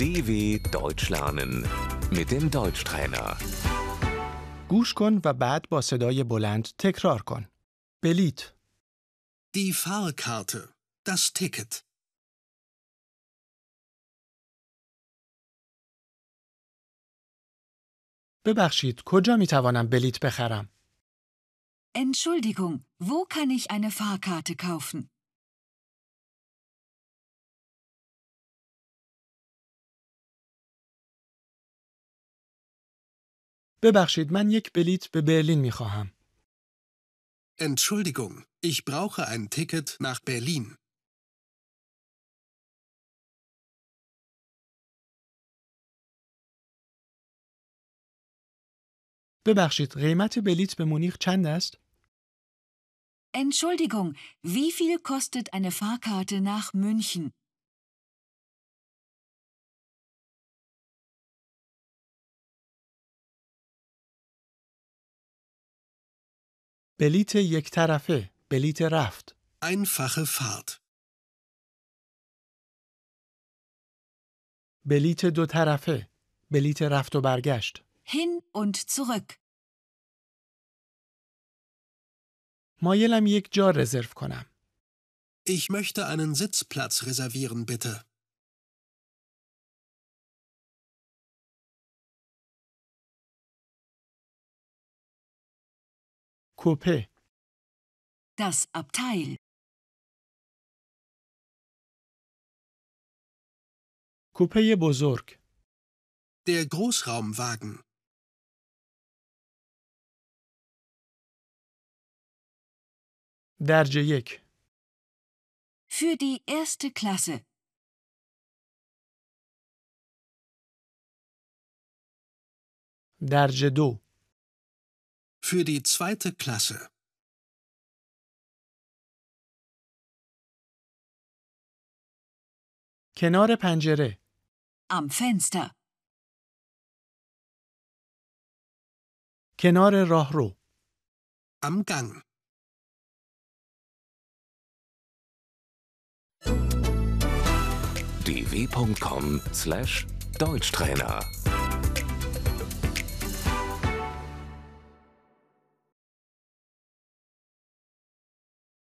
DW Deutsch lernen mit dem Deutschtrainer. گوش کن و بعد با صدای بلند تکرار کن. بلیت، Die Fahrkarte. Das Ticket. ببخشید کجا می توانم بلیت بخرم؟ Entschuldigung, wo kann ich eine Fahrkarte kaufen? ببخشید من یک بلیت به برلین می خواهم. Entschuldigung, ich brauche ein Ticket nach Berlin. ببخشید قیمت بلیت به مونیخ چند است؟ Entschuldigung, wie viel kostet eine Fahrkarte nach München? بلیت یک طرفه، بلیت رفت. Einfache Fahrt. بلیت دو طرفه، بلیت رفت و برگشت. Hin und zurück. مایلم یک جا رزرو کنم. Ich möchte einen Sitzplatz reservieren, bitte. کوپه، Das Abteil. کوپه بزرگ. Der Großraumwagen. درجه یک. Für die erste Klasse. درجه دو. Für die zweite Klasse. کنار پنجره. Am Fenster. کنار راهرو. Am Gang. dw.com/deutschtrainer